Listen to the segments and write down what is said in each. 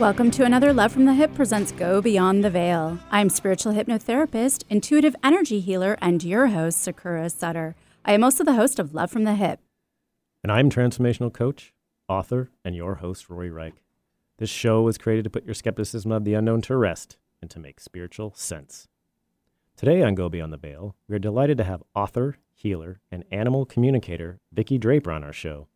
Welcome to another Love from the Hip presents Go Beyond the Veil. I'm spiritual hypnotherapist, intuitive energy healer, and your host, Sakura Sutter. I am also the host of Love from the Hip. And I'm transformational coach, author, and your host, Rory Reich. This show was created to put your skepticism of the unknown to rest and to make spiritual sense. Today on Go Beyond the Veil, we are delighted to have author, healer, and animal communicator Vicki Draper on our show.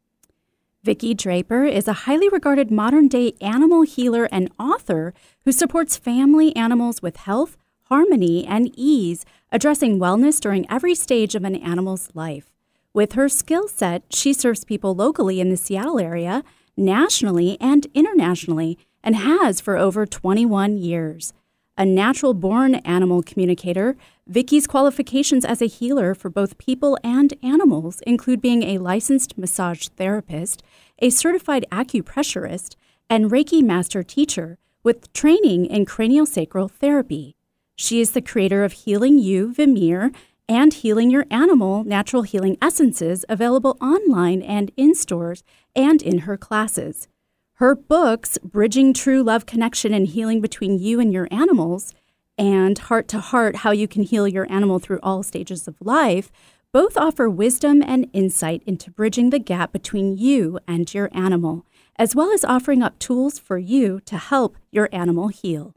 Vicki Draper is a highly regarded modern day animal healer and author who supports family animals with health, harmony, and ease, addressing wellness during every stage of an animal's life. With her skill set, she serves people locally in the Seattle area, nationally, and internationally, and has for over 21 years. A natural born animal communicator, Vicki's qualifications as a healer for both people and animals include being a licensed massage therapist, a certified acupressurist, and Reiki master teacher with training in craniosacral therapy. She is the creator of Healing You Vermeer and Healing Your Animal Natural Healing Essences available online and in stores and in her classes. Her books, Bridging True Love Connection and Healing Between You and Your Animals, and Heart to Heart How You Can Heal Your Animal Through All Stages of Life, both offer wisdom and insight into bridging the gap between you and your animal, as well as offering up tools for you to help your animal heal.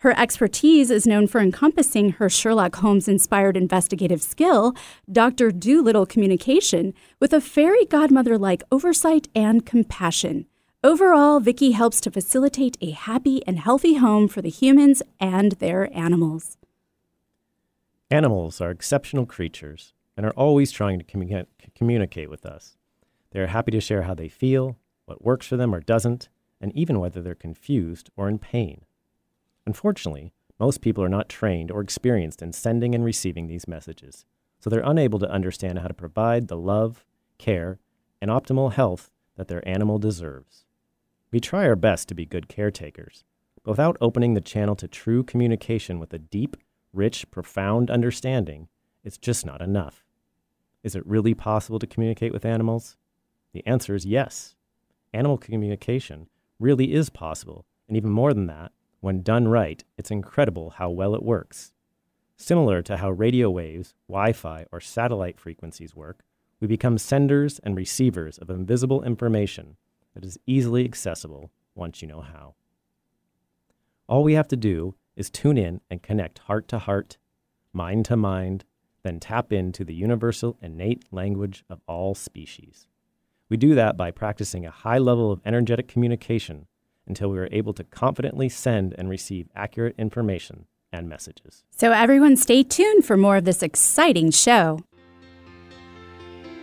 Her expertise is known for encompassing her Sherlock Holmes inspired investigative skill, Dr. Dolittle communication, with a fairy godmother like oversight and compassion. Overall, Vicki helps to facilitate a happy and healthy home for the humans and their animals. Animals are exceptional creatures and are always trying to communicate, communicate with us. They are happy to share how they feel, what works for them or doesn't, and even whether they're confused or in pain. Unfortunately, most people are not trained or experienced in sending and receiving these messages, so they're unable to understand how to provide the love, care, and optimal health that their animal deserves. We try our best to be good caretakers, but without opening the channel to true communication with a deep, rich, profound understanding, it's just not enough. Is it really possible to communicate with animals? The answer is yes. Animal communication really is possible, and even more than that, when done right, it's incredible how well it works. Similar to how radio waves, Wi Fi, or satellite frequencies work, we become senders and receivers of invisible information that is easily accessible once you know how. All we have to do is tune in and connect heart to heart, mind to mind, then tap into the universal innate language of all species. We do that by practicing a high level of energetic communication until we are able to confidently send and receive accurate information and messages. So, everyone, stay tuned for more of this exciting show.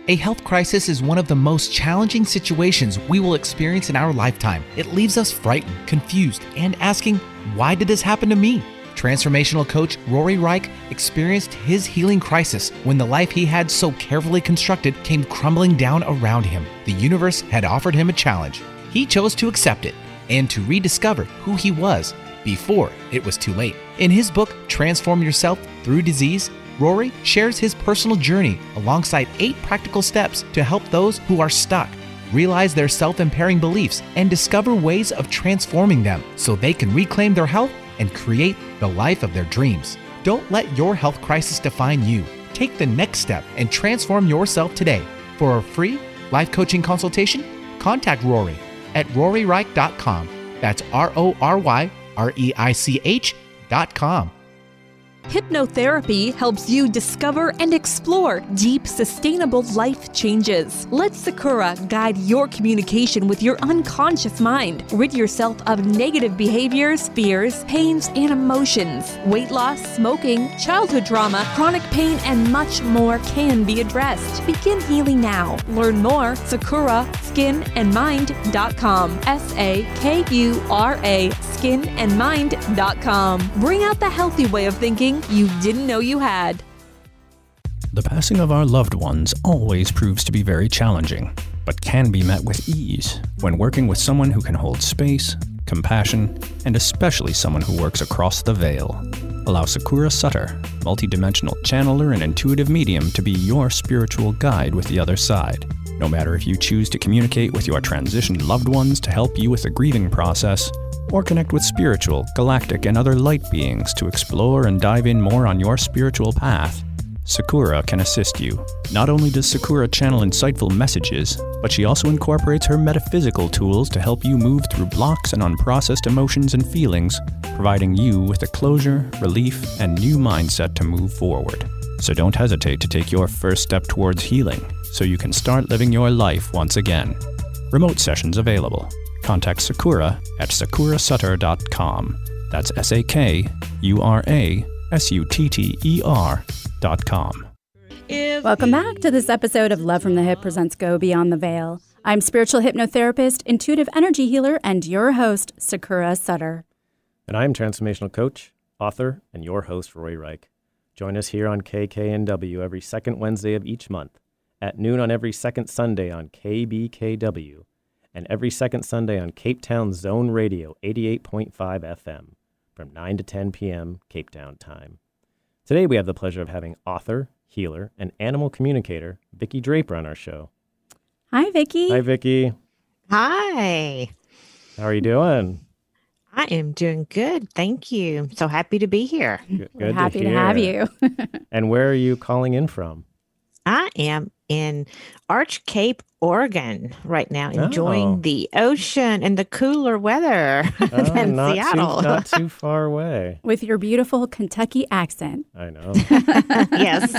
A health crisis is one of the most challenging situations we will experience in our lifetime. It leaves us frightened, confused, and asking, why did this happen to me? Transformational coach Rory Reich experienced his healing crisis when the life he had so carefully constructed came crumbling down around him. The universe had offered him a challenge. He chose to accept it and to rediscover who he was before it was too late. In his book, Transform Yourself Through Disease, Rory shares his personal journey alongside eight practical steps to help those who are stuck realize their self impairing beliefs and discover ways of transforming them so they can reclaim their health and create the life of their dreams. Don't let your health crisis define you. Take the next step and transform yourself today. For a free life coaching consultation, contact Rory at roryreich.com. That's R O R Y R E I C H.com. Hypnotherapy helps you discover and explore deep, sustainable life changes. Let Sakura guide your communication with your unconscious mind. Rid yourself of negative behaviors, fears, pains, and emotions. Weight loss, smoking, childhood trauma, chronic pain, and much more can be addressed. Begin healing now. Learn more Sakura skinandmind.com. S A K U R A skinandmind.com. Bring out the healthy way of thinking you didn't know you had. The passing of our loved ones always proves to be very challenging, but can be met with ease when working with someone who can hold space, compassion, and especially someone who works across the veil. Allow Sakura Sutter, multidimensional channeler and intuitive medium, to be your spiritual guide with the other side No matter if you choose to communicate with your transitioned loved ones to help you with the grieving process, or connect with spiritual, galactic, and other light beings to explore and dive in more on your spiritual path, Sakura can assist you. Not only does Sakura channel insightful messages, but she also incorporates her metaphysical tools to help you move through blocks and unprocessed emotions and feelings, providing you with a closure, relief, and new mindset to move forward. So don't hesitate to take your first step towards healing so you can start living your life once again. Remote sessions available. Contact Sakura at sakurasutter.com. That's S A K U R A S U T T E R dot com. Welcome back to this episode of Love from the Hip presents Go Beyond the Veil. I'm spiritual hypnotherapist, intuitive energy healer, and your host, Sakura Sutter. And I'm transformational coach, author, and your host, Rory Reich. Join us here on KKNW every second Wednesday of each month, at noon on every second Sunday on KBKW, and every second Sunday on Cape Town Zone Radio 88.5 FM from 9 to 10 p.m. Cape Town time. Today we have the pleasure of having author, healer, and animal communicator Vicki Draper on our show. Hi, Vicki. Hi, Vicki. Hi. How are you doing? I am doing good. Thank you. So happy to be here. Good, We're good happy to, hear. have you. And where are you calling in from? I am in Arch Cape, Oregon right now, enjoying Oh. the ocean and the cooler weather Oh, than not Seattle. Too, not too far away. With your beautiful Kentucky accent. I know. yes.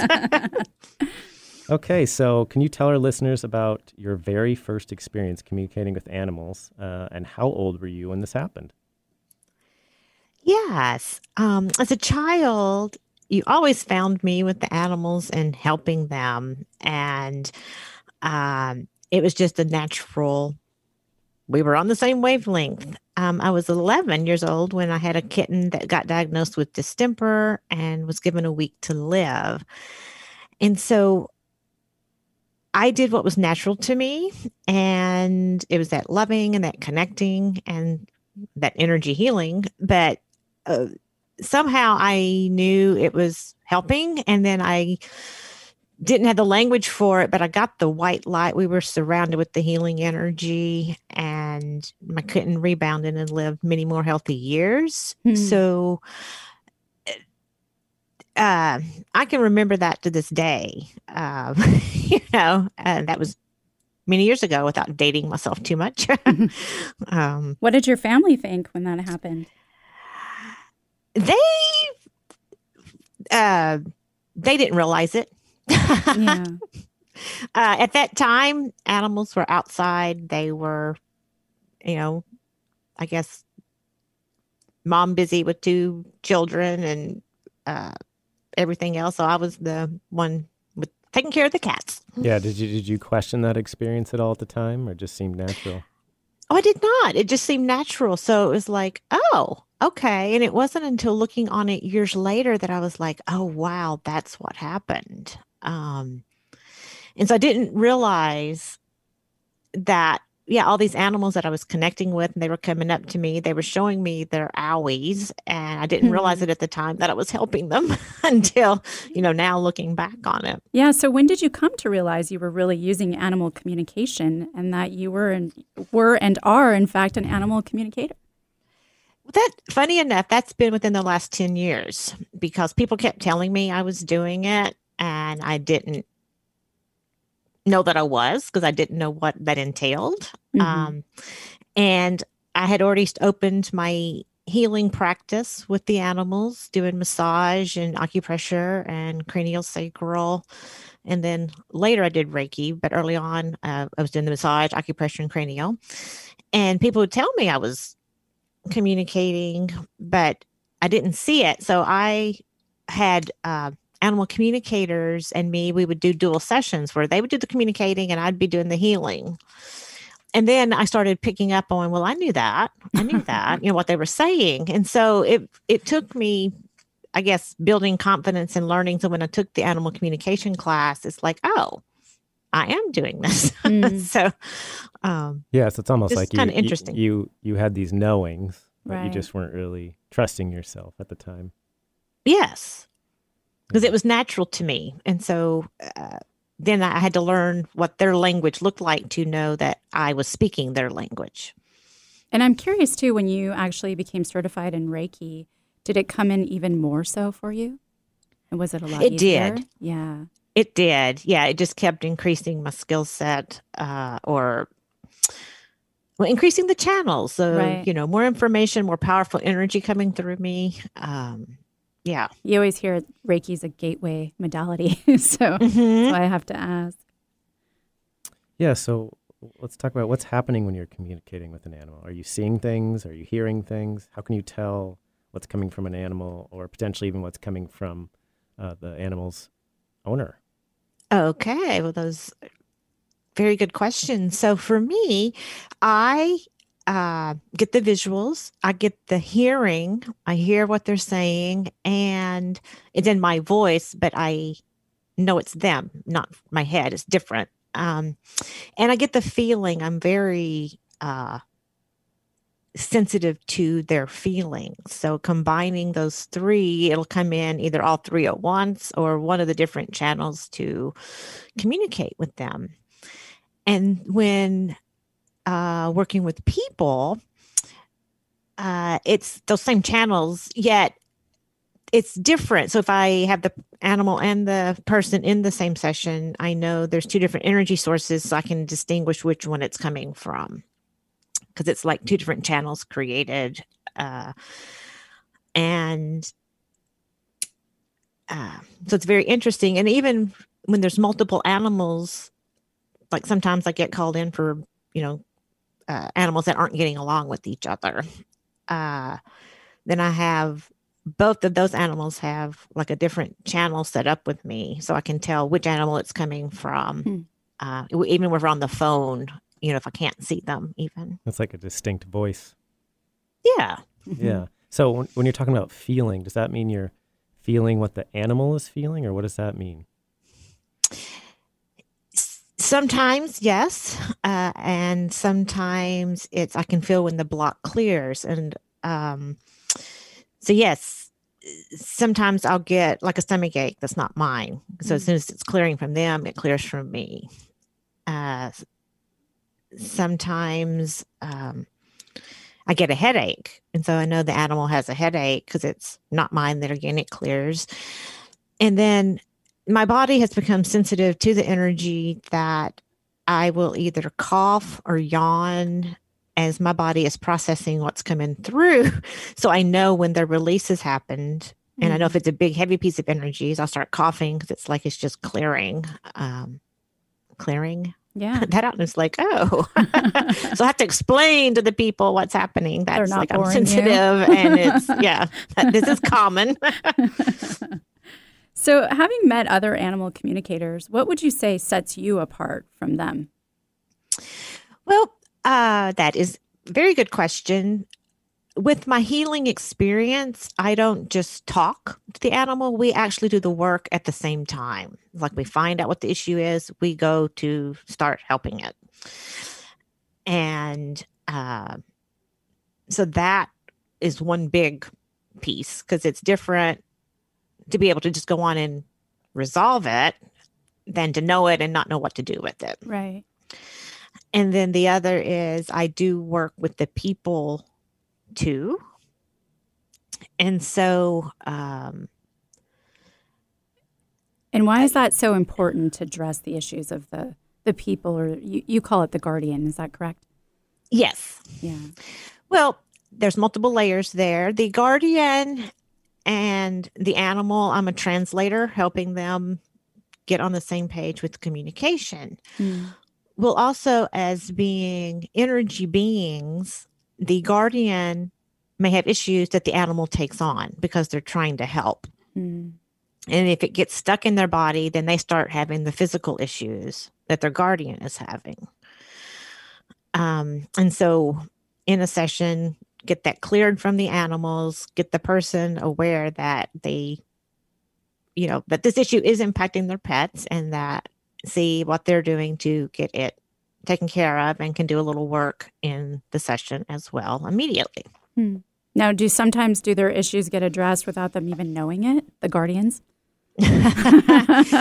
Okay, so can you tell our listeners about your very first experience communicating with animals uh, and how old were you when this happened? yes. Um, as a child, you always found me with the animals and helping them. And um, it was just a natural, we were on the same wavelength. Um, I was 11 years old when I had a kitten that got diagnosed with distemper and was given a week to live. And so I did what was natural to me. And it was that loving and that connecting and that energy healing. But uh, somehow I knew it was helping. And then I didn't have the language for it, but I got the white light. We were surrounded with the healing energy, and I couldn't rebound and lived many more healthy years. Hmm. So, uh, I can remember that to this day. Um, you know, and that was many years ago without dating myself too much. um, What did your family think when that happened? They uh they didn't realize it Yeah. uh, at that time animals were outside they were you know i guess mom busy with two children and uh everything else so i was the one with taking care of the cats Yeah, did you did you question that experience at all at the time, or just seemed natural? Oh, I did not. It just seemed natural. So it was like, oh, okay. And it wasn't until looking on it years later that I was like, oh, wow, that's what happened. Um, and so I didn't realize that, yeah, all these animals that I was connecting with, and they were coming up to me, they were showing me their owies. And I didn't realize it at the time that I was helping them until, you know, now looking back on it. Yeah. So when did you come to realize you were really using animal communication and that you were and were and are in fact an animal communicator? That funny enough, that's been within the last 10 years because people kept telling me I was doing it and I didn't know that I was because I didn't know what that entailed. Mhm. Um, and I had already opened my healing practice with the animals, doing massage and acupressure and cranial sacral. And then later I did Reiki, but early on uh, I was doing the massage, acupressure, and cranial. And people would tell me I was communicating, but I didn't see it. So I had uh, animal communicators and me, we would do dual sessions where they would do the communicating and I'd be doing the healing. And then I started picking up on, well, I knew that. I knew that, you know, what they were saying. And so it it took me, I guess, building confidence and learning. So when I took the animal communication class, it's like, oh, I am doing this. Mm. so um Yes, it's almost like you, kinda you- interesting. You, you had these knowings, but you just weren't really trusting yourself at the time. Yes, because it was natural to me, and so uh, then I had to learn what their language looked like to know that I was speaking their language. And I'm curious too, when you actually became certified in Reiki, did it come in even more so for you? And was it a lot It easier? did. Yeah. It did. Yeah, it just kept increasing my skill set uh, or well, increasing the channels. So, Right. you know, more information, more powerful energy coming through me. Um, yeah. You always hear Reiki's a gateway modality. so, Mhm. so I have to ask. Yeah, so let's talk about what's happening when you're communicating with an animal. Are you seeing things? Are you hearing things? How can you tell what's coming from an animal or potentially even what's coming from uh, the animal's owner? Okay. Well, those very good questions. So for me, I uh, get the visuals, I get the hearing, I hear what they're saying, and it's in my voice, but I know it's them, not my head. It's different. Um, and I get the feeling I'm very uh, sensitive to their feelings. So combining those three, it'll come in either all three at once or one of the different channels to communicate with them. And when uh, working with people, uh, it's those same channels, yet it's different. So if I have the animal and the person in the same session, I know there's two different energy sources, so I can distinguish which one it's coming from because it's like two different channels created. Uh, and uh, so it's very interesting. And even when there's multiple animals, like sometimes I get called in for, you know, uh, animals that aren't getting along with each other. Uh, then I have both of those animals have like a different channel set up with me so I can tell which animal it's coming from. Hmm. Uh, even when we're on the phone, you know, if I can't see them, even. It's like a distinct voice. Yeah. Yeah. So when, when you're talking about feeling, does that mean you're feeling what the animal is feeling, or what does that mean? Sometimes, yes. Uh, and sometimes it's, I can feel when the block clears. And um, so, yes, sometimes I'll get like a stomach ache that's not mine. So, as soon as it's clearing from them, it clears from me. Uh, s- sometimes um, I get a headache. And so I know the animal has a headache because it's not mine that again it clears. And then my body has become sensitive to the energy that I will either cough or yawn as my body is processing what's coming through. So I know when the release has happened. And I know if it's a big, heavy piece of energy, I'll start coughing because it's like it's just clearing. Um, clearing Yeah. that out and it's like, oh. so I have to explain to the people what's happening. That's like I'm sensitive and it's yeah, that- this is common. so, having met other animal communicators, what would you say sets you apart from them? Well, uh, that is a very good question. With my healing experience, I don't just talk to the animal. We actually do the work at the same time. Like we find out what the issue is, we go to start helping it. And uh, so that is one big piece because it's different to be able to just go on and resolve it than to know it and not know what to do with it. Right. And then the other is I do work with the people too. And so, um, And why is that so important to address the issues of the the people, or you, you call it the guardian? Is that correct? yes. Yeah. Well, there's multiple layers there. The guardian and the animal, I'm a translator helping them get on the same page with communication. Mm. Well, also as being energy beings, the guardian may have issues that the animal takes on because they're trying to help. Mm. And if it gets stuck in their body, then they start having the physical issues that their guardian is having. Um, and so, in a session, get that cleared from the animals, get the person aware that they, you know, that this issue is impacting their pets and that see what they're doing to get it taken care of and can do a little work in the session as well immediately. Now, do sometimes do their issues get addressed without them even knowing it? The guardians. that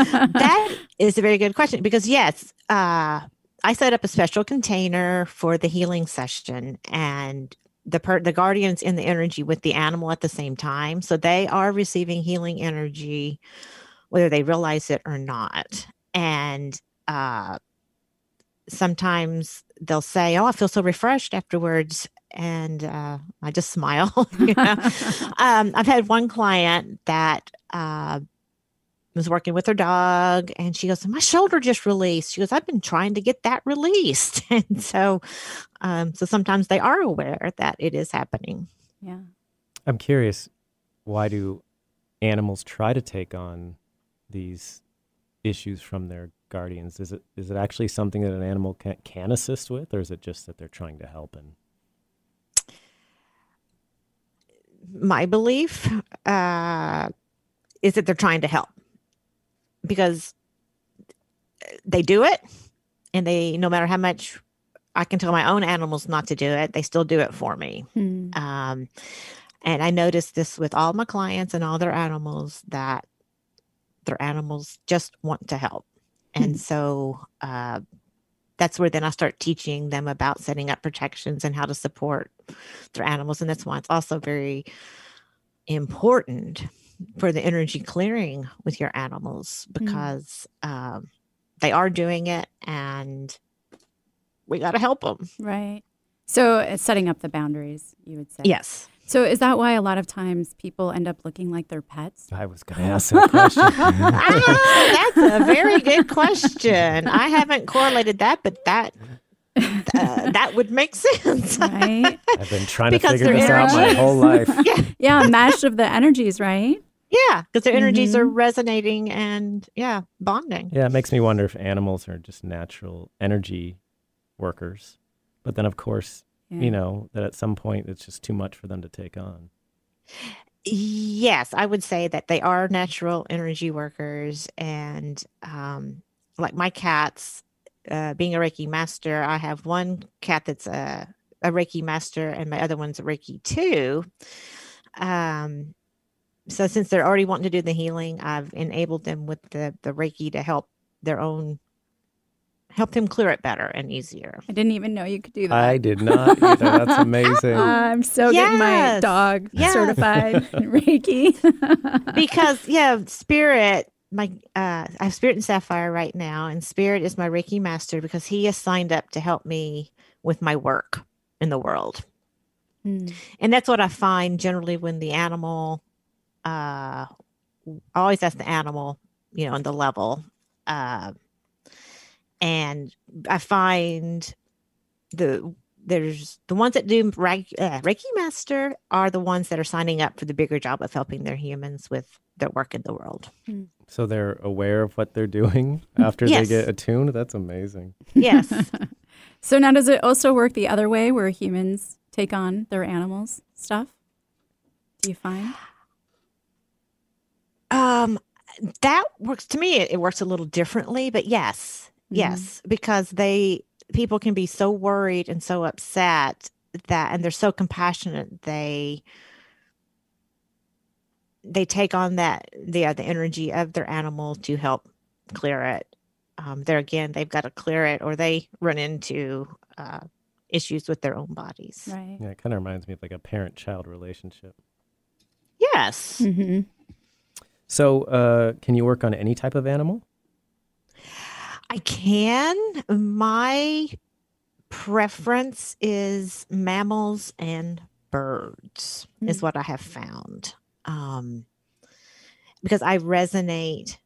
is a very good question because yes, uh, I set up a special container for the healing session, and the per- the guardians in the energy with the animal at the same time, so they are receiving healing energy, whether they realize it or not. And uh, sometimes they'll say, "Oh, I feel so refreshed afterwards," and uh, I just smile. you know? um, I've had one client that uh, was working with her dog, and she goes, "My shoulder just released." She goes, "I've been trying to get that released," and so, um, so sometimes they are aware that it is happening. Yeah. I'm curious, why do animals try to take on these issues from their guardians? Is it is it actually something that an animal can, can assist with, or is it just that they're trying to help? And My belief uh, is that they're trying to help because they do it, and they no matter how much I can tell my own animals not to do it, they still do it for me. Hmm. Um, and I noticed this with all my clients and all their animals that their animals just want to help. And so uh, that's where then I start teaching them about setting up protections and how to support their animals. And that's why it's also very important for the energy clearing with your animals because um, they are doing it and we got to help them. Right. So it's setting up the boundaries, you would say. Yes. So is that why a lot of times people end up looking like their pets? I was going to ask that question. ah, that's a very good question. I haven't correlated that, but that uh, that would make sense. Right? I've been trying to figure their this out my whole life. yeah, a mash of the energies, right? yeah, because their energies are Mhm. resonating and yeah, bonding. Yeah, it makes me wonder if animals are just natural energy workers. But then, of course, Yeah. you know, that at some point it's just too much for them to take on. Yes, I would say that they are natural energy workers, and um, like my cats, uh, being a Reiki master, I have one cat that's a a Reiki master, and my other one's a Reiki too. Um, so since they're already wanting to do the healing, I've enabled them with the the Reiki to help their own help them clear it better and easier. I didn't even know you could do that. I did not either. That's amazing. I'm so getting my dog Yes. certified in Reiki. because yeah, spirit. My uh, I have spirit and sapphire right now, and spirit is my Reiki master because he has signed up to help me with my work in the world, Hmm. and that's what I find generally when the animal. Uh, I always ask the animal, you know, on the level, uh, and I find the there's the ones that do Reiki, uh, Reiki Master are the ones that are signing up for the bigger job of helping their humans with their work in the world. So they're aware of what they're doing after Yes. they get attuned. That's amazing. Yes. so now does it also work the other way where humans take on their animals stuff? Do you find? um, that works to me. It, it works a little differently, but yes, Mhm. yes, because they people can be so worried and so upset that, and they're so compassionate. They they take on that the uh, the energy of their animal to help clear it. Um, there again, they've got to clear it, or they run into uh, issues with their own bodies. Right. Yeah, it kind of reminds me of like a parent-child relationship. Yes. Mm-hmm. So, uh, can you work on any type of animal? I can. My preference is mammals and birds, is Mm. what I have found. Um, because I resonate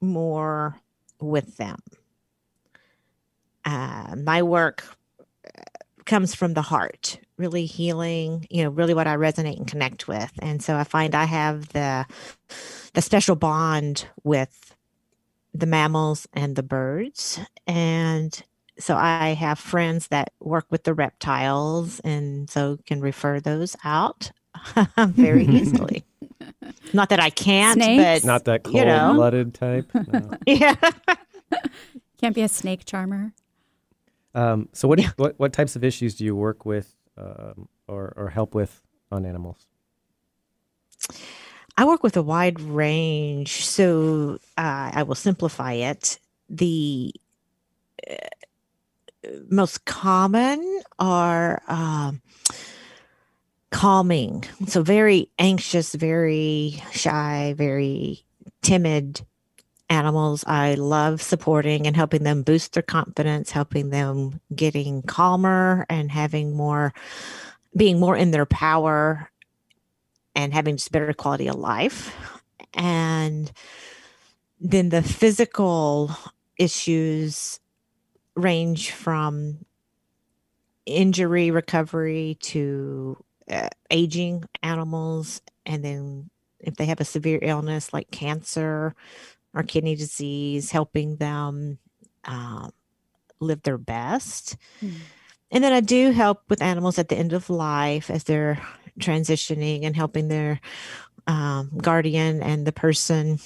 more with them. Uh, my work uh, comes from the heart, really healing, you know, really what I resonate and connect with. And so I find I have the the special bond with the mammals and the birds. And so I have friends that work with the reptiles and so can refer those out very easily. Not that I can't, Snakes? but Not that you know. cold-blooded type. No. yeah. Can't be a snake charmer. Um, so, what, what what types of issues do you work with um, or or help with on animals? I work with a wide range, so uh, I will simplify it. The uh, most common are um, calming, so very anxious, very shy, very timid animals. I love supporting and helping them boost their confidence, helping them getting calmer and having more, being more in their power and having just better quality of life. And then the physical issues range from injury recovery to uh, aging animals and then if they have a severe illness like cancer or kidney disease helping them um, live their best mm. and then i do help with animals at the end of life as they're transitioning and helping their um, guardian and the person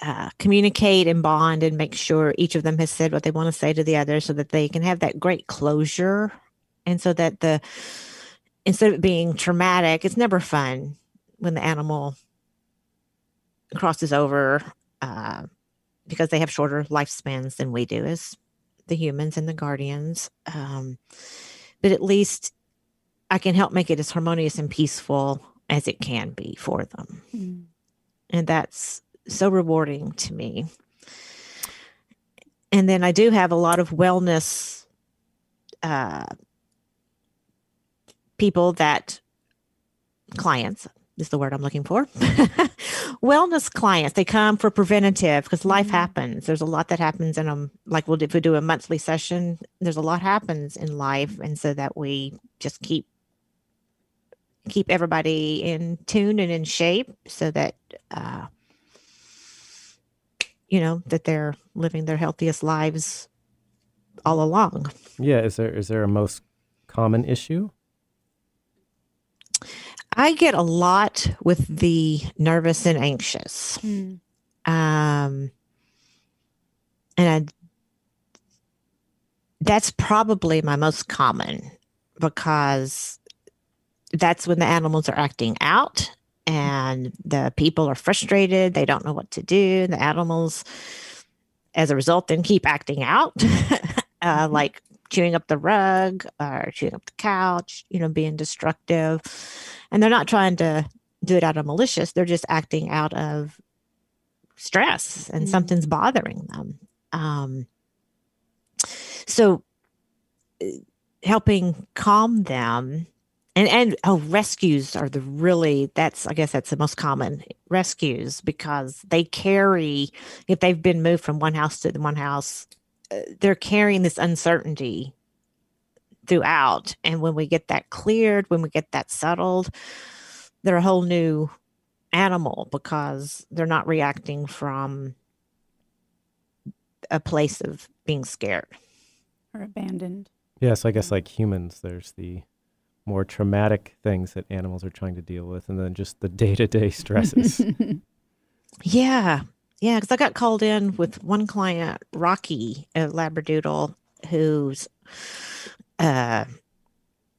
uh, communicate and bond and make sure each of them has said what they want to say to the other so that they can have that great closure. And so that the instead of being traumatic it's never fun when the animal crosses over uh, because they have shorter lifespans than we do as the humans and the guardians. Um, but at least I can help make it as harmonious and peaceful as it can be for them. Mm. And that's so rewarding to me. And then I do have a lot of wellness uh, people that clients is the word I'm looking for. Wellness clients, they come for preventative because life mm-hmm. happens. There's a lot that happens in them. Like we'll if we do a monthly session, there's a lot happens in life, and so that we just keep keep everybody in tune and in shape so that uh, you know that they're living their healthiest lives all along. Yeah, is there is there a most common issue? I get a lot with the nervous and anxious. Mm. Um and I that's probably my most common because that's when the animals are acting out and the people are frustrated. They don't know what to do. The animals, as a result, then keep acting out, uh, mm-hmm. like chewing up the rug or chewing up the couch, you know, being destructive. And they're not trying to do it out of malicious, they're just acting out of stress and mm-hmm. something's bothering them. Um, so, uh, helping calm them and and oh rescues are the really that's i guess that's the most common rescues because they carry if they've been moved from one house to the one house uh, they're carrying this uncertainty throughout. And when we get that cleared when we get that settled they're a whole new animal because they're not reacting from a place of being scared. Or abandoned. Yes i guess like humans there's the more traumatic things that animals are trying to deal with and then just the day-to-day stresses. Yeah. Yeah because i got called in with one client rocky a labradoodle whose uh,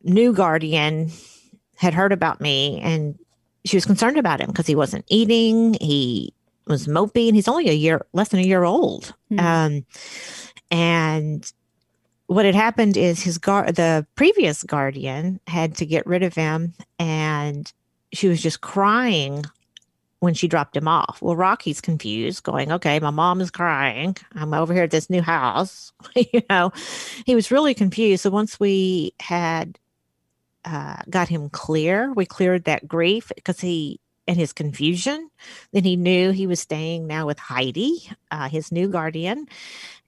new guardian had heard about me and she was concerned about him because he wasn't eating he was mopey and he's only a year less than a year old. Mm. um, and what had happened is his guard the previous guardian had to get rid of him and she was just crying when she dropped him off. Well, Rocky's confused, going, okay, my mom is crying. I'm over here at this new house. you know, he was really confused. So once we had uh, got him clear, we cleared that grief because he and his confusion. Then he knew he was staying now with Heidi, uh, his new guardian,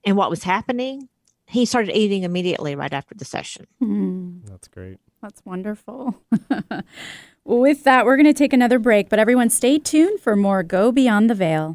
and what was happening he started eating immediately right after the session. Mm. That's great. That's wonderful. well, with that, we're going to take another break, but everyone stay tuned for more Go Beyond the Veil.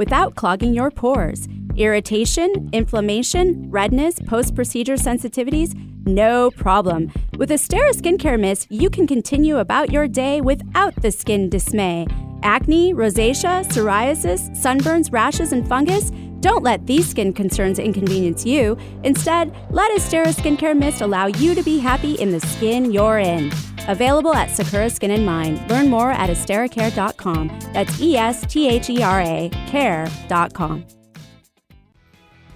without clogging your pores. Irritation, inflammation, redness, post procedure sensitivities? No problem. With Esthera Skincare Mist, you can continue about your day without the skin dismay. Acne, rosacea, psoriasis, sunburns, rashes, and fungus? Don't let these skin concerns inconvenience you. Instead, let Esthera Skincare Mist allow you to be happy in the skin you're in. Available at Sakura Skin and Mind. Learn more at estheracare.com. That's E S T H E R A care.com.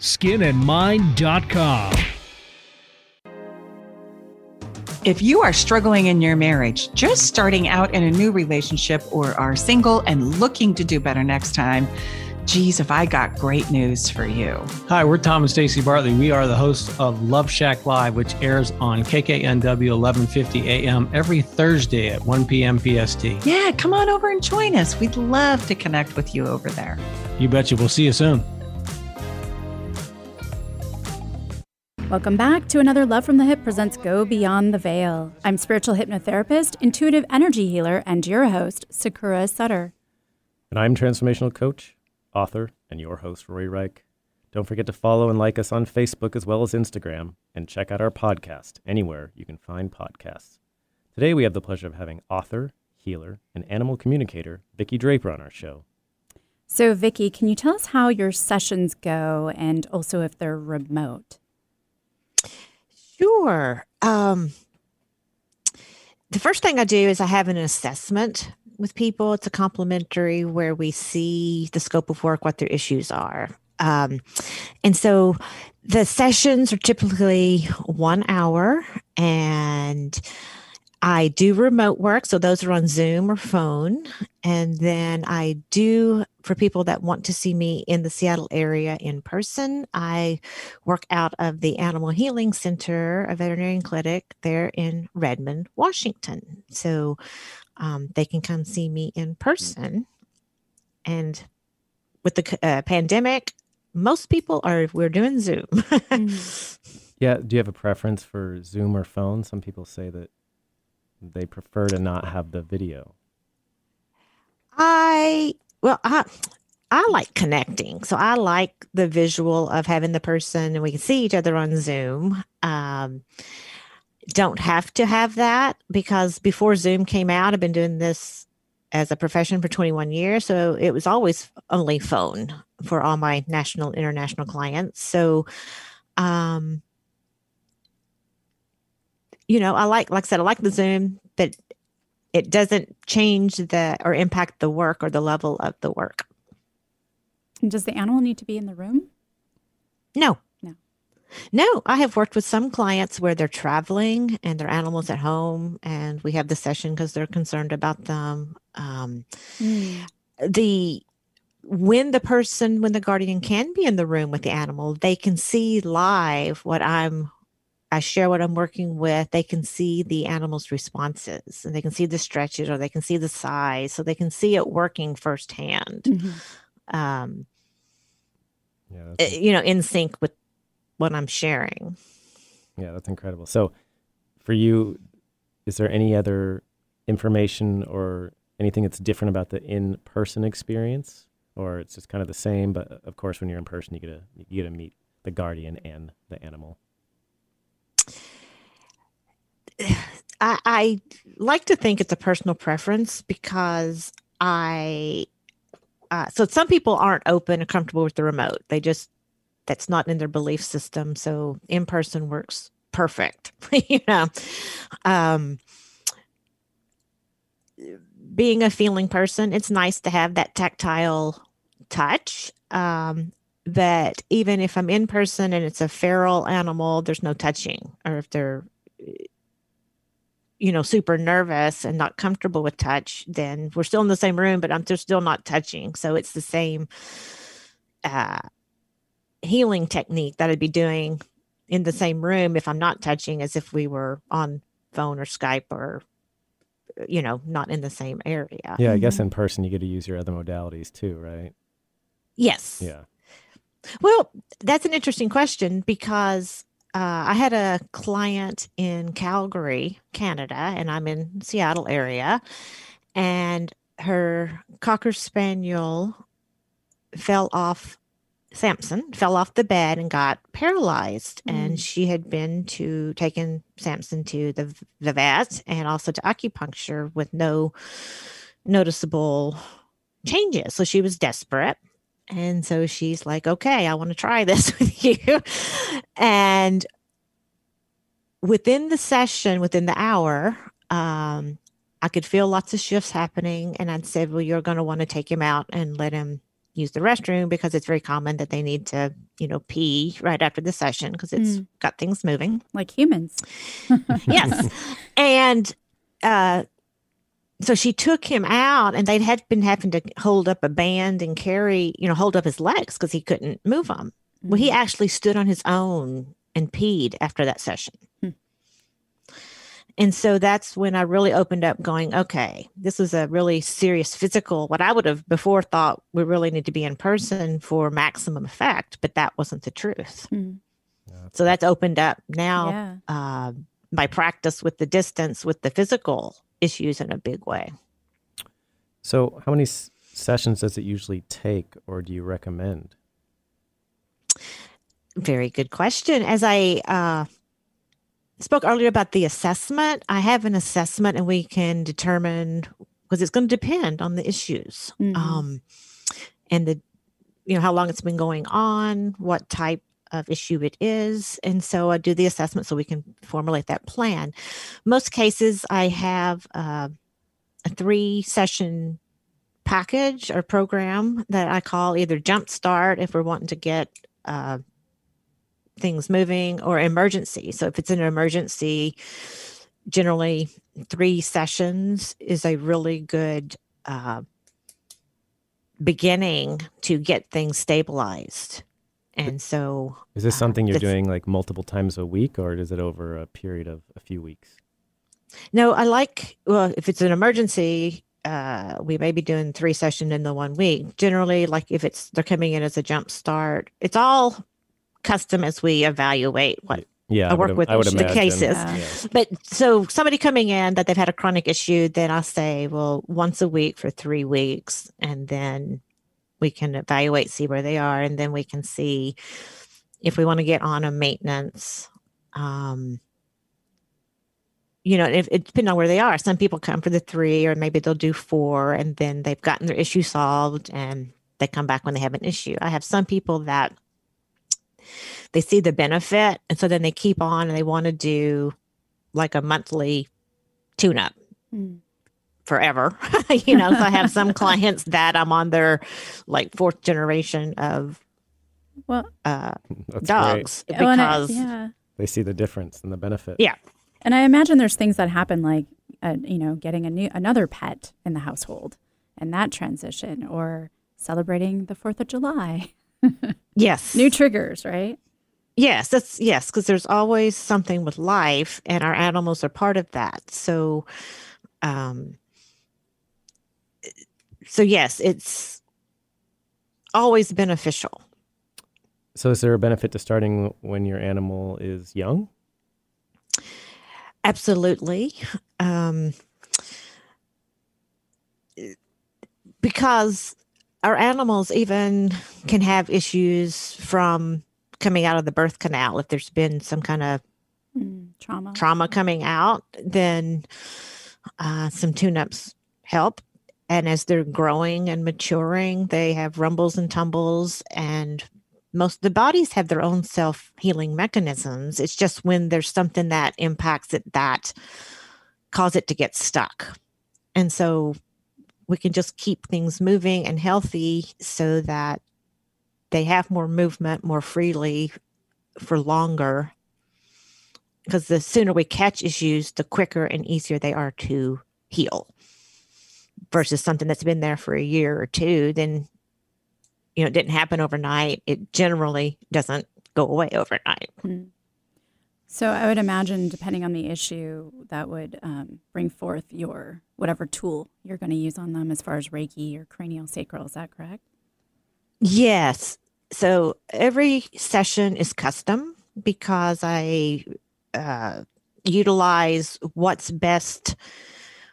skinandmind.com. If you are struggling in your marriage, just starting out in a new relationship, or are single and looking to do better next time, geez, if I got great news for you. Hi, we're Tom and Stacy Bartley. We are the hosts of Love Shack Live, which airs on KKNW 1150 AM every Thursday at 1 p.m. PST. Yeah, come on over and join us. We'd love to connect with you over there. You betcha. We'll see you soon. Welcome back to another Love from the Hip presents Go Beyond the Veil. I'm spiritual hypnotherapist, intuitive energy healer, and your host, Sakura Sutter. And I'm transformational coach, author, and your host, Rory Reich. Don't forget to follow and like us on Facebook as well as Instagram, and check out our podcast anywhere you can find podcasts. Today we have the pleasure of having author, healer, and animal communicator Vicki Draper on our show. So, Vicki, can you tell us how your sessions go and also if they're remote? Sure. Um, the first thing I do is I have an assessment with people. It's a complimentary where we see the scope of work, what their issues are. Um, and so the sessions are typically one hour and I do remote work. So those are on Zoom or phone. And then I do, for people that want to see me in the Seattle area in person, I work out of the Animal Healing Center, a veterinarian clinic there in Redmond, Washington. So um, they can come see me in person. And with the uh, pandemic, most people are, we're doing Zoom. Yeah, do you have a preference for Zoom or phone? Some people say that they prefer to not have the video. I well, I I like connecting. So I like the visual of having the person and we can see each other on Zoom. Um, don't have to have that because before Zoom came out, I've been doing this as a profession for 21 years. So it was always only phone for all my national, international clients. So, um, you know, I like, like I said, I like the Zoom, but it doesn't change the or impact the work or the level of the work. And does the animal need to be in the room? No. No. No, I have worked with some clients where they're traveling and their animals at home, and we have the session because they're concerned about them. Um, Mm. the when the person, when the guardian can be in the room with the animal, they can see live what I'm. I share what I'm working with. They can see the animal's responses, and they can see the stretches, or they can see the size, so they can see it working firsthand. Mhm. Um, Yeah, uh, that's, you know, in sync with what I'm sharing. yeah, that's incredible. So, for you, is there any other information or anything that's different about the in-person experience, or it's just kind of the same? But of course, when you're in person, you get to you get to meet the guardian and the animal. I, I like to think it's a personal preference because I, uh, so some people aren't open and comfortable with the remote. They just, that's not in their belief system. So in person works perfect, you know. Um, being a feeling person, it's nice to have that tactile touch. Um, but even if I'm in person and it's a feral animal, there's no touching. Or if they're, you know, super nervous and not comfortable with touch, then we're still in the same room, but I'm just still not touching. So it's the same uh, healing technique that I'd be doing in the same room if I'm not touching as if we were on phone or Skype or you know, not in the same area. Yeah, I guess in person you get to use your other modalities too, right? Yes. Yeah. Well, that's an interesting question because uh, I had a client in Calgary, Canada, and I'm in Seattle area, and her cocker spaniel fell off Samson fell off the bed and got paralyzed. Mm. And she had been to taken Samson to the the vet and also to acupuncture with no noticeable changes. So she was desperate. And so she's like, okay, I want to try this with you. And within the session, within the hour, um, I could feel lots of shifts happening. And I'd said, well, you're going to want to take him out and let him use the restroom because it's very common that they need to, you know, pee right after the session because it's Mm. got things moving. Like humans. Yes. and uh so she took him out and they'd had been having to hold up a band and carry, you know, hold up his legs because he couldn't move them. Well, he actually stood on his own and peed after that session. Hmm. And so that's when I really opened up going, okay, this is a really serious physical, what I would have before thought we really need to be in person for maximum effect, but that wasn't the truth. Mm. So that's opened up now Yeah. uh, by practice with the distance, with the physical issues in a big way. So, how many s- sessions does it usually take, or do you recommend? Very good question. As I uh, spoke earlier about the assessment, I have an assessment and we can determine because it's going to depend on the issues Mhm. um, and the, you know, how long it's been going on, what type of issue it is. And so I do the assessment so we can formulate that plan. Most cases, I have uh, a three session package or program that I call either Jumpstart if we're wanting to get uh, things moving or emergency. So if it's an emergency, generally three sessions is a really good uh, beginning to get things stabilized. And so Is this Uh, something you're that's- doing like multiple times a week, or is it over a period of a few weeks? No, I like well, if it's an emergency, uh, we may be doing three session in the one week. Generally, like if it's they're coming in as a jump start, it's all custom as we evaluate what. Yeah, I would work im- with I the imagine. cases. Yeah. Yeah. But so somebody coming in that they've had a chronic issue, then I say, well, once a week for three weeks, and then we can evaluate, see where they are, and then we can see if we want to get on a maintenance. Um, you know, if it depends on where they are. Some people come for the three, or maybe they'll do four, and then they've gotten their issue solved, and they come back when they have an issue. I have some people that they see the benefit, and so then they keep on, and they want to do like a monthly tune-up Mm. Forever. you know, so I have some clients that I'm on their like fourth generation of Well, uh, That's great. dogs oh, I- because yeah. They see the difference and the benefit. Yeah. And I imagine there's things that happen like, uh, you know, getting a new another pet in the household and that transition, or celebrating the Fourth of July. yes, New triggers, right? Yes, that's yes, because there's always something with life, and our animals are part of that. So, um, so yes, it's always beneficial. So, is there a benefit to starting when your animal is young? Absolutely. Um, because our animals even can have issues from coming out of the birth canal if there's been some kind of Mm, trauma. trauma coming out, then uh, some tune ups help. And as they're growing and maturing, they have rumbles and tumbles, and most the bodies have their own self healing mechanisms. It's just when there's something that impacts it that cause it to get stuck. And so we can just keep things moving and healthy so that they have more movement more freely for longer because the sooner we catch issues, the quicker and easier they are to heal. Versus something that's been there for a year or two, then you know, it didn't happen overnight. It generally doesn't go away overnight. Mm. So I would imagine, depending on the issue, that would um, bring forth your whatever tool you're going to use on them, as far as Reiki or cranial sacral. Is that correct? Yes. So every session is custom because I uh, utilize what's best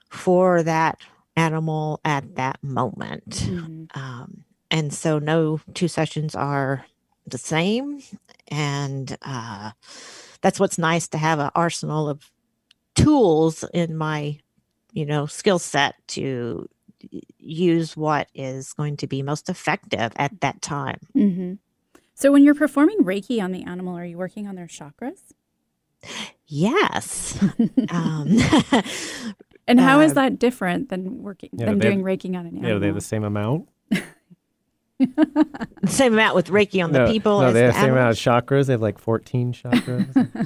for that animal at that moment. Mm-hmm. Um, and so no two sessions are the same. And uh, that's what's nice to have an arsenal of tools in my, you know, skill set to use what is going to be most effective at that time. Mm-hmm. So when you're performing Reiki on the animal, are you working on their chakras? Yes. um, and how is uh, that different than working Yeah, than they- doing Reiki on an animal? Yeah, they have the same amount. same amount with Reiki on the no, people no, as they have the the same amount of chakras. They have like 14 chakras.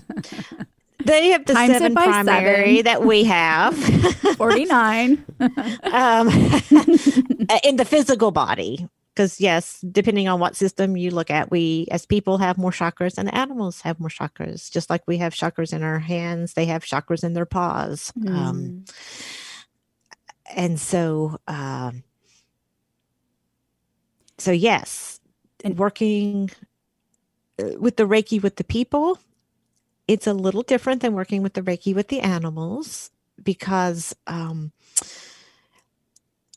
They have the Times seven primary seven. that we have. 49. um, in the physical body. Because, yes, depending on what system you look at, we as people have more chakras and animals have more chakras. Just like we have chakras in our hands, they have chakras in their paws. Um, Mm. and so, um, so yes, And- working uh, with the Reiki with the people, it's a little different than working with the Reiki with the animals because um,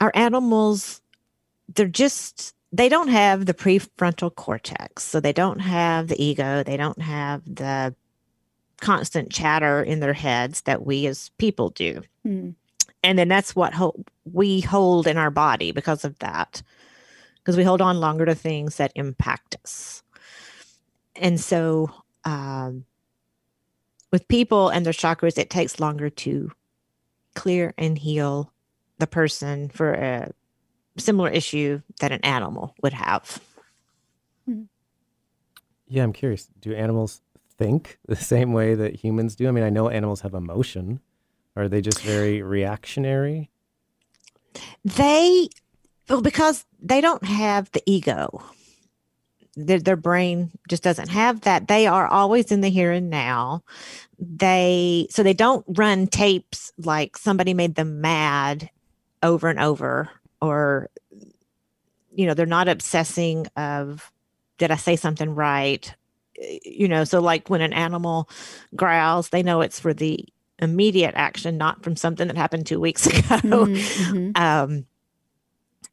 our animals, they're just, they don't have the prefrontal cortex. So they don't have the ego, they don't have the constant chatter in their heads that we as people do Mm. and then that's what ho- we hold in our body because of that because we hold on longer to things that impact us and so um, with people and their chakras it takes longer to clear and heal the person for a similar issue that an animal would have yeah, I'm curious. Do animals think the same way that humans do? I mean, I know animals have emotion. Are they just very reactionary? they well because they don't have the ego their, their brain just doesn't have that they are always in the here and now they so they don't run tapes like somebody made them mad over and over or you know they're not obsessing of did i say something right Eh, you know so like when an animal growls they know it's for the immediate action not from something that happened two weeks ago Mhm, mhm. um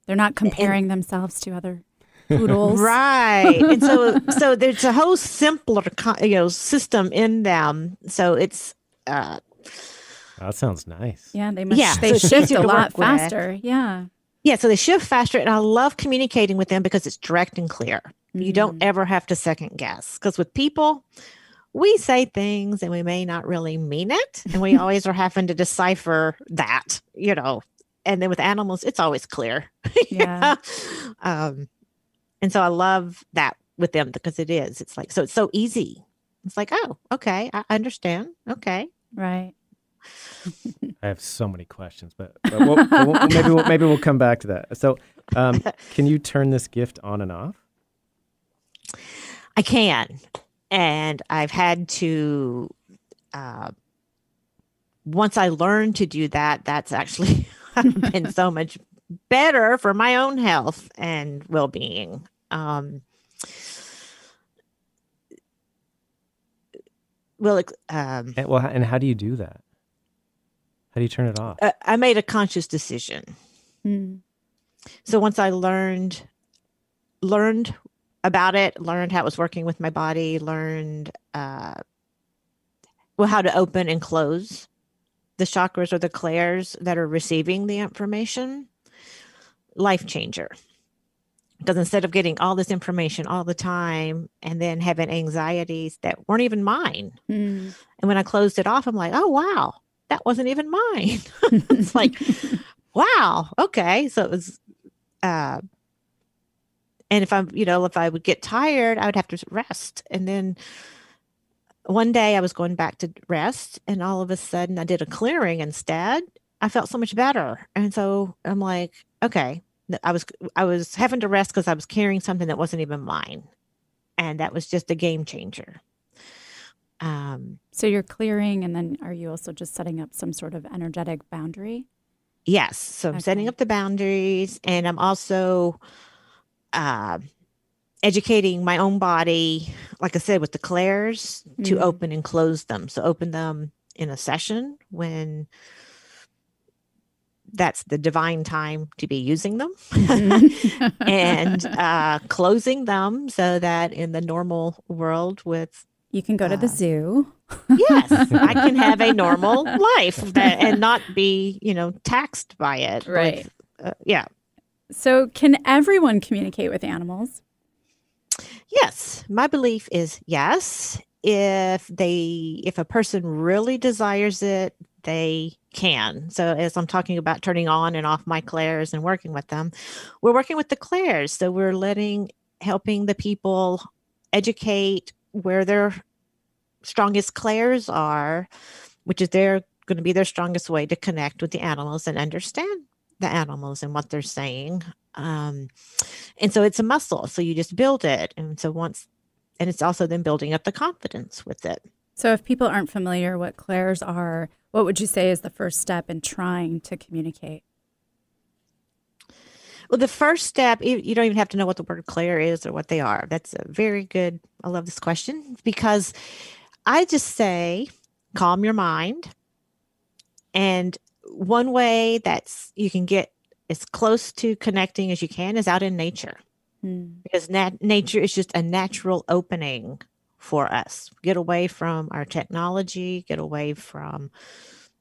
They're not comparing themselves to other poodles. right and so so there's a whole simpler you know system in them so it's uh That sounds nice. Yeah, they must Yeah, they so shift a lot work with. faster. Yeah. Yeah so they shift faster and i love communicating with them because it's direct and clear you don't Mm. ever have to second guess because with people we say things and we may not really mean it and we always are having to decipher that you know and then with animals it's always clear Yeah. um and so i love that with them because it is it's like so it's so easy it's like oh okay i understand okay Right. I have so many questions, but, but we'll, we'll- maybe we'll, maybe we'll come back to that. So, um, can you turn this gift on and off? I can. And I've had to, uh, once I learned to do that, that's actually been so much better for my own health and well being. Um, well, um, And, well, and how do you do that? How do you turn it off? I- I made a conscious decision. Mm. so once i learned learned about it learned how it was working with my body learned uh well how to open and close the chakras or the clairs that are receiving the information life changer because instead of getting all this information all the time and then having anxieties that weren't even mine Mm. and when i closed it off i'm like oh wow that wasn't even mine. It's like wow okay. So it was uh and if i'm you know if i would get tired i would have to rest. And then one day i was going back to rest and all of a sudden i did a clearing instead. I felt so much better. And so i'm like okay I was I was having to rest because I was carrying something that wasn't even mine, and that was just a game changer. Um, so you're clearing, and then are you also just setting up some sort of energetic boundary? Yes. So I'm setting up the boundaries, and I'm also uh, educating my own body, like I said, with the clairs mm-hmm. to open and close them. So open them in a session when that's the divine time to be using them mm-hmm. and uh, closing them so that in the normal world with you can go to the zoo. Yes i can have a normal life that, and not be you know taxed by it. Right. uh, yeah. So can everyone communicate with animals? Yes. My belief is yes. If they if a person really desires it they can. So as I'm talking about turning on and off my clairs and working with them, we're working with the clairs. So we're letting helping the people educate where their strongest clairs are, which is their going to be their strongest way to connect with the animals and understand the animals and what they're saying. Um, and so it's a muscle. So you just build it. And so once, and it's also then building up the confidence with it. So if people aren't familiar what clairs are, what would you say is the first step in trying to communicate? Well, the first step, you don't even have to know what the word clair is or what they are. That's a very good. I love this question because I just say, calm your mind. And one way that's you can get as close to connecting as you can is out in nature. Hmm. Because nat- nature is just a natural opening for us. Get away from our technology, get away from,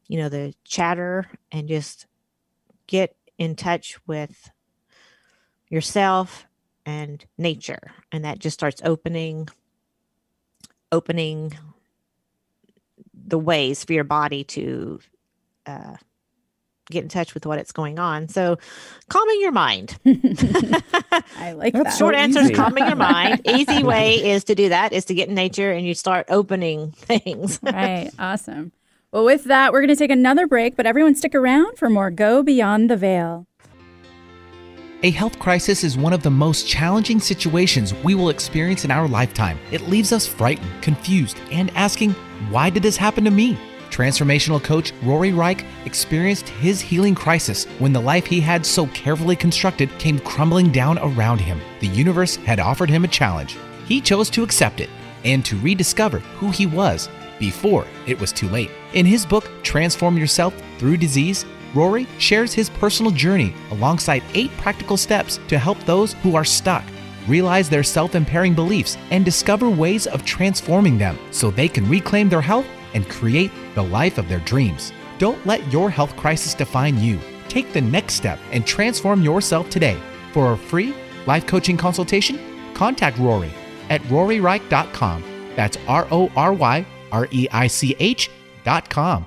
you know, the chatter, and just get in touch with yourself and nature. And that just starts opening, opening the ways for your body to uh, get in touch with what it's going on. So, calming your mind. I like That's that. Short so answer is calming your mind. Easy way is to do that is to get in nature and you start opening things. right. Awesome. Well, with that, we're going to take another break, but everyone stick around for more Go Beyond the Veil. A health crisis is one of the most challenging situations we will experience in our lifetime. It leaves us frightened, confused, and asking, why did this happen to me? Transformational coach Rory Reich experienced his healing crisis when the life he had so carefully constructed came crumbling down around him. The universe had offered him a challenge. He chose to accept it and to rediscover who he was before it was too late. In his book, Transform Yourself Through Disease, Rory shares his personal journey alongside eight practical steps to help those who are stuck realize their self impairing beliefs and discover ways of transforming them so they can reclaim their health and create the life of their dreams. Don't let your health crisis define you. Take the next step and transform yourself today. For a free life coaching consultation, contact Rory at roryreich.com. That's R O R Y R E I C H.com.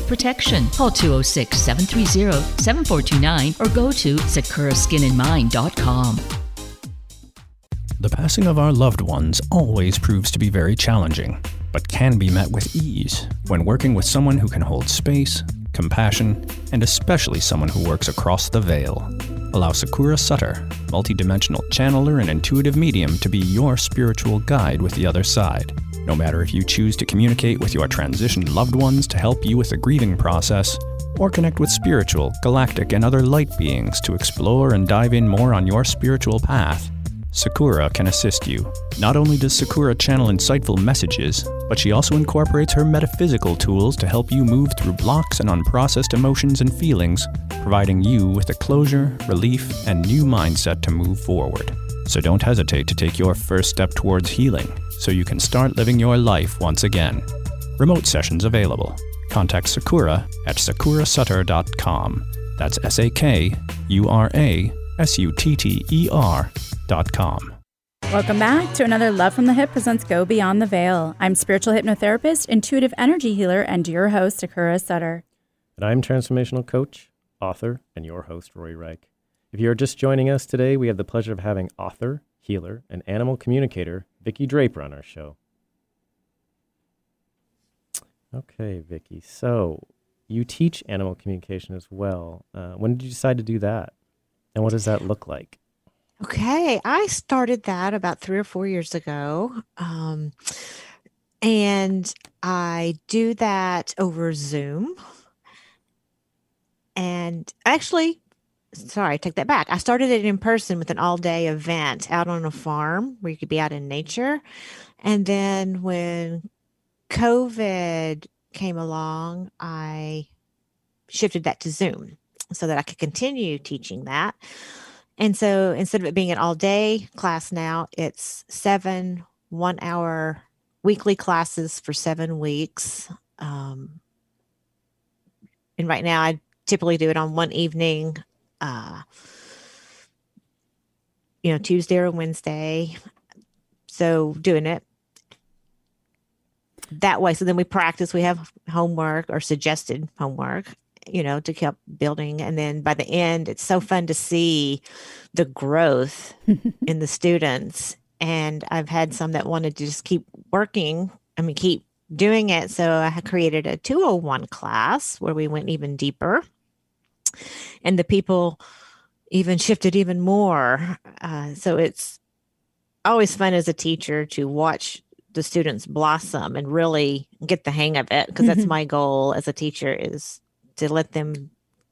of protection. Call 206 730 7429 or go to sakuraskinandmind.com. The passing of our loved ones always proves to be very challenging, but can be met with ease when working with someone who can hold space, compassion, and especially someone who works across the veil. Allow Sakura Sutter, multidimensional channeler and intuitive medium, to be your spiritual guide with the other side. No matter if you choose to communicate with your transitioned loved ones to help you with the grieving process, or connect with spiritual, galactic, and other light beings to explore and dive in more on your spiritual path, Sakura can assist you. Not only does Sakura channel insightful messages, but she also incorporates her metaphysical tools to help you move through blocks and unprocessed emotions and feelings, providing you with a closure, relief, and new mindset to move forward. So don't hesitate to take your first step towards healing so you can start living your life once again. Remote sessions available. Contact Sakura at sakurasutter.com. That's S A K U R A S U T T E R dot com. Welcome back to another Love from the Hip presents Go Beyond the Veil. I'm spiritual hypnotherapist, intuitive energy healer, and your host, Sakura Sutter. And I'm transformational coach, author, and your host, Rory Reich. If you are just joining us today, we have the pleasure of having author, healer, and animal communicator Vicki Draper on our show. Okay, Vicki. So you teach animal communication as well. Uh, when did you decide to do that? And what does that look like? Okay, I started that about three or four years ago. Um, and I do that over Zoom. And actually, sorry, take that back. I started it in person with an all day event out on a farm where you could be out in nature. And then when COVID came along, I shifted that to Zoom so that I could continue teaching that. And so instead of it being an all day class now, it's seven one hour weekly classes for seven weeks. Um, and right now, I typically do it on one evening, uh, you know, Tuesday or Wednesday. So doing it that way. So then we practice, we have homework or suggested homework, you know, to keep building. And then by the end, it's so fun to see the growth in the students. And I've had some that wanted to just keep working, I mean, keep doing it. So I created a 201 class where we went even deeper. And the people even shifted even more. Uh, so it's always fun as a teacher to watch the students blossom and really get the hang of it because that's mm-hmm. my goal as a teacher is to let them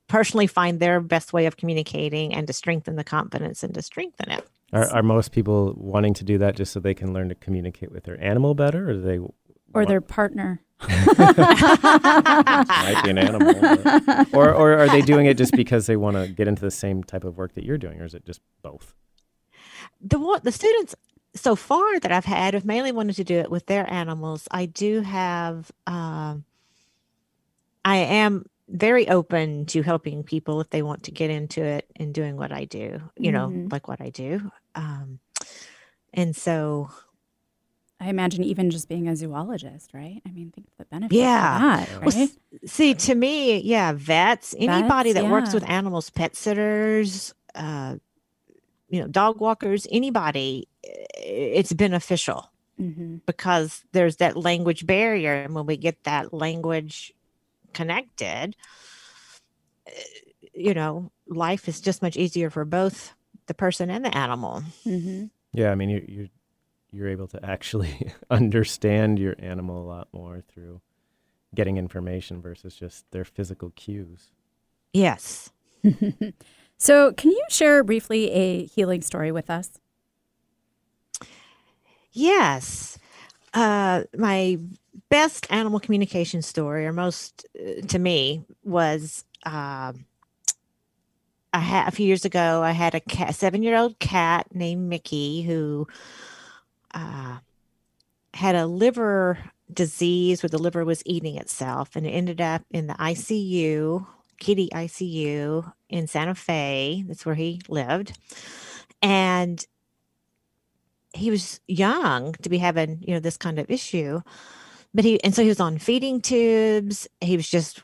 personally find their best way of communicating and to strengthen the confidence and to strengthen it are, are most people wanting to do that just so they can learn to communicate with their animal better or do they or want... their partner might be an animal but... or, or are they doing it just because they want to get into the same type of work that you're doing or is it just both the what the students so far that I've had have mainly wanted to do it with their animals. I do have, um, I am very open to helping people if they want to get into it and doing what I do, you know, mm-hmm. like what I do. Um, and so I imagine even just being a zoologist, right? I mean, think of the benefits yeah. That, right? Well, see, to me, yeah, vets, anybody vets, that yeah. works with animals, pet sitters, uh, you know, dog walkers, anybody, it's beneficial mm-hmm. because there's that language barrier. And when we get that language connected, eh, you know, life is just much easier for both the person and the animal. Mm-hmm. Yeah. I mean, you, you, you're able to actually understand your animal a lot more through getting information versus just their physical cues. Yes. So, can you share briefly a healing story with us? Yes. Uh, my best animal communication story, or most uh, to me, was uh, I had a few years ago. I had a cat, seven-year-old cat named Mickey who uh, had a liver disease where the liver was eating itself, and it ended up in the ICU kitty ICU in Santa Fe. That's where he lived. And he was young to be having, you know, this kind of issue. But he, and so he was on feeding tubes. He was just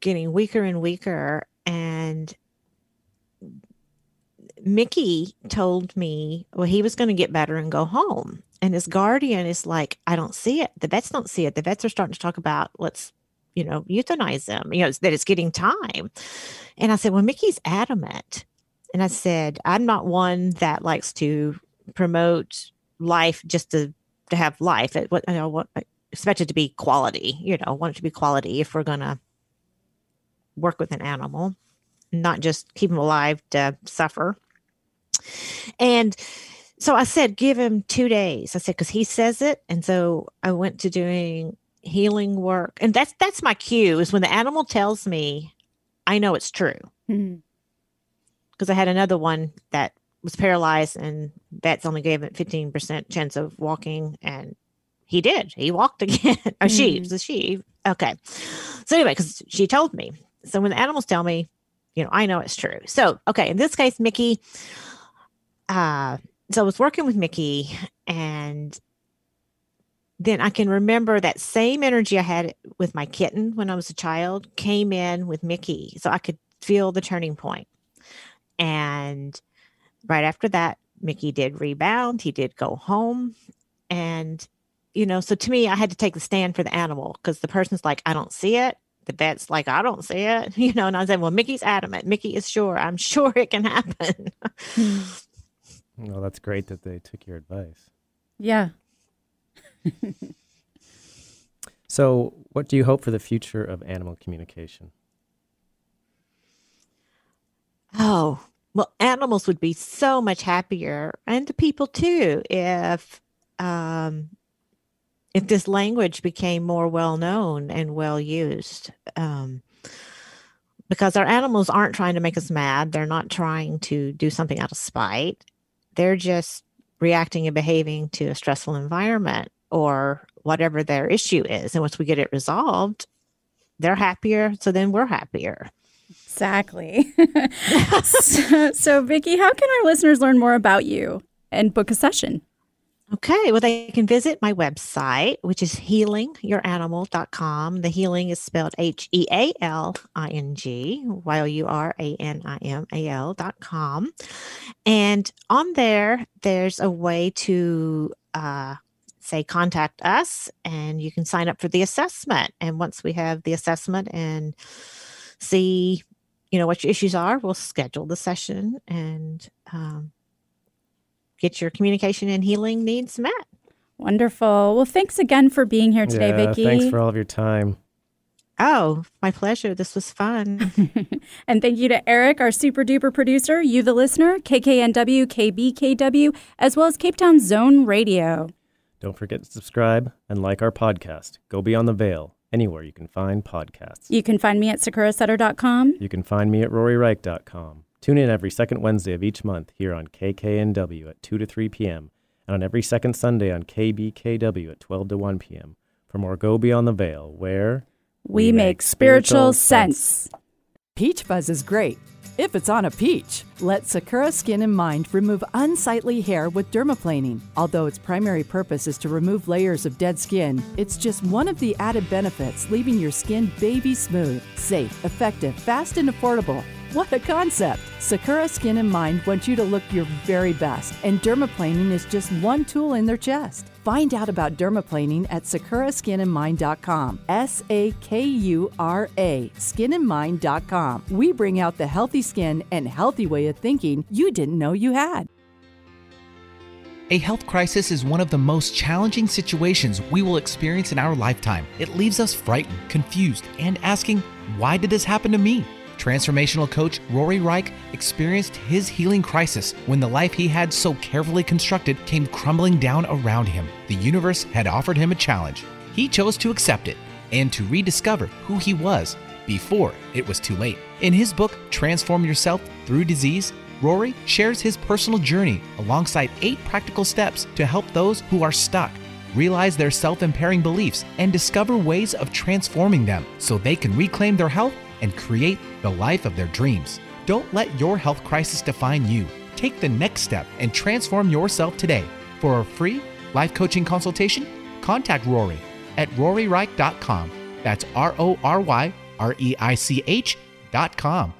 getting weaker and weaker. And Mickey told me, well, he was going to get better and go home. And his guardian is like, I don't see it. The vets don't see it. The vets are starting to talk about let's you know, euthanize them, you know, that it's getting time. And I said, well, Mickey's adamant. And I said, I'm not one that likes to promote life just to, to have life. It, what, you know, what, expect it to be quality, you know, want it to be quality if we're going to work with an animal, not just keep them alive to suffer. And so I said, give him two days. I said, because he says it. And so I went to doing healing work and that's that's my cue is when the animal tells me i know it's true because mm-hmm. i had another one that was paralyzed and vets only gave it 15% chance of walking and he did he walked again or mm-hmm. she was a she okay so anyway because she told me so when the animals tell me you know, I know it's true. So, okay, in this case, Mickey, uh, so I was working with Mickey and then I can remember that same energy I had with my kitten when I was a child came in with Mickey. So I could feel the turning point. And right after that, Mickey did rebound. He did go home. And, you know, so to me, I had to take the stand for the animal because the person's like, I don't see it. The vet's like, I don't see it. You know, and I said, Well, Mickey's adamant. Mickey is sure. I'm sure it can happen. Well, that's great that they took your advice. Yeah. so, what do you hope for the future of animal communication? Oh, well, animals would be so much happier, and the people too, if um, if this language became more well known and well used. Um, because our animals aren't trying to make us mad, they're not trying to do something out of spite. They're just reacting and behaving to a stressful environment or whatever their issue is. And once we get it resolved, they're happier. So then we're happier. Exactly. so, so, Vicki, how can our listeners learn more about you and book a session? Okay, well, they can visit my website, which is healingyouranimal.com. The healing is spelled H E A L I N G, while you are A N I M A L.com. And on there, there's a way to uh, say contact us, and you can sign up for the assessment. And once we have the assessment and see you know what your issues are we'll schedule the session and um, get your communication and healing needs met. Wonderful. Well thanks again for being here today yeah, vicki. thanks for all of your time. Oh my pleasure. This was fun. And thank you to eric our super duper producer you the listener kknw kbkw as well as cape town zone radio. Don't forget to subscribe and like our podcast. Go beyond the veil anywhere you can find podcasts. You can find me at sakurasutter.com. You can find me at roryreich.com. Tune in every second Wednesday of each month here on KKNW at 2 to 3 p.m. and on every second Sunday on KBKW at 12 to 1 p.m. for more Go Beyond the Veil, where we, we make, make spiritual, spiritual sense. sense. Peach Fuzz is great if it's on a peach. Let Sakura Skin and Mind remove unsightly hair with dermaplaning. Although its primary purpose is to remove layers of dead skin, it's just one of the added benefits, leaving your skin baby smooth, safe, effective, fast, and affordable. What a concept! Sakura Skin and Mind want you to look your very best, and dermaplaning is just one tool in their chest. Find out about dermaplaning at sakuraskinandmind.com. S A K U R A, skinandmind.com. We bring out the healthy skin and healthy way of thinking you didn't know you had. A health crisis is one of the most challenging situations we will experience in our lifetime. It leaves us frightened, confused, and asking, why did this happen to me? Transformational coach Rory Reich experienced his healing crisis when the life he had so carefully constructed came crumbling down around him. The universe had offered him a challenge. He chose to accept it and to rediscover who he was before it was too late. In his book, Transform Yourself Through Disease, Rory shares his personal journey alongside eight practical steps to help those who are stuck realize their self impairing beliefs and discover ways of transforming them so they can reclaim their health and create the life of their dreams. Don't let your health crisis define you. Take the next step and transform yourself today. For a free life coaching consultation, contact Rory at roryreich.com. That's R O R Y R E I C H.com.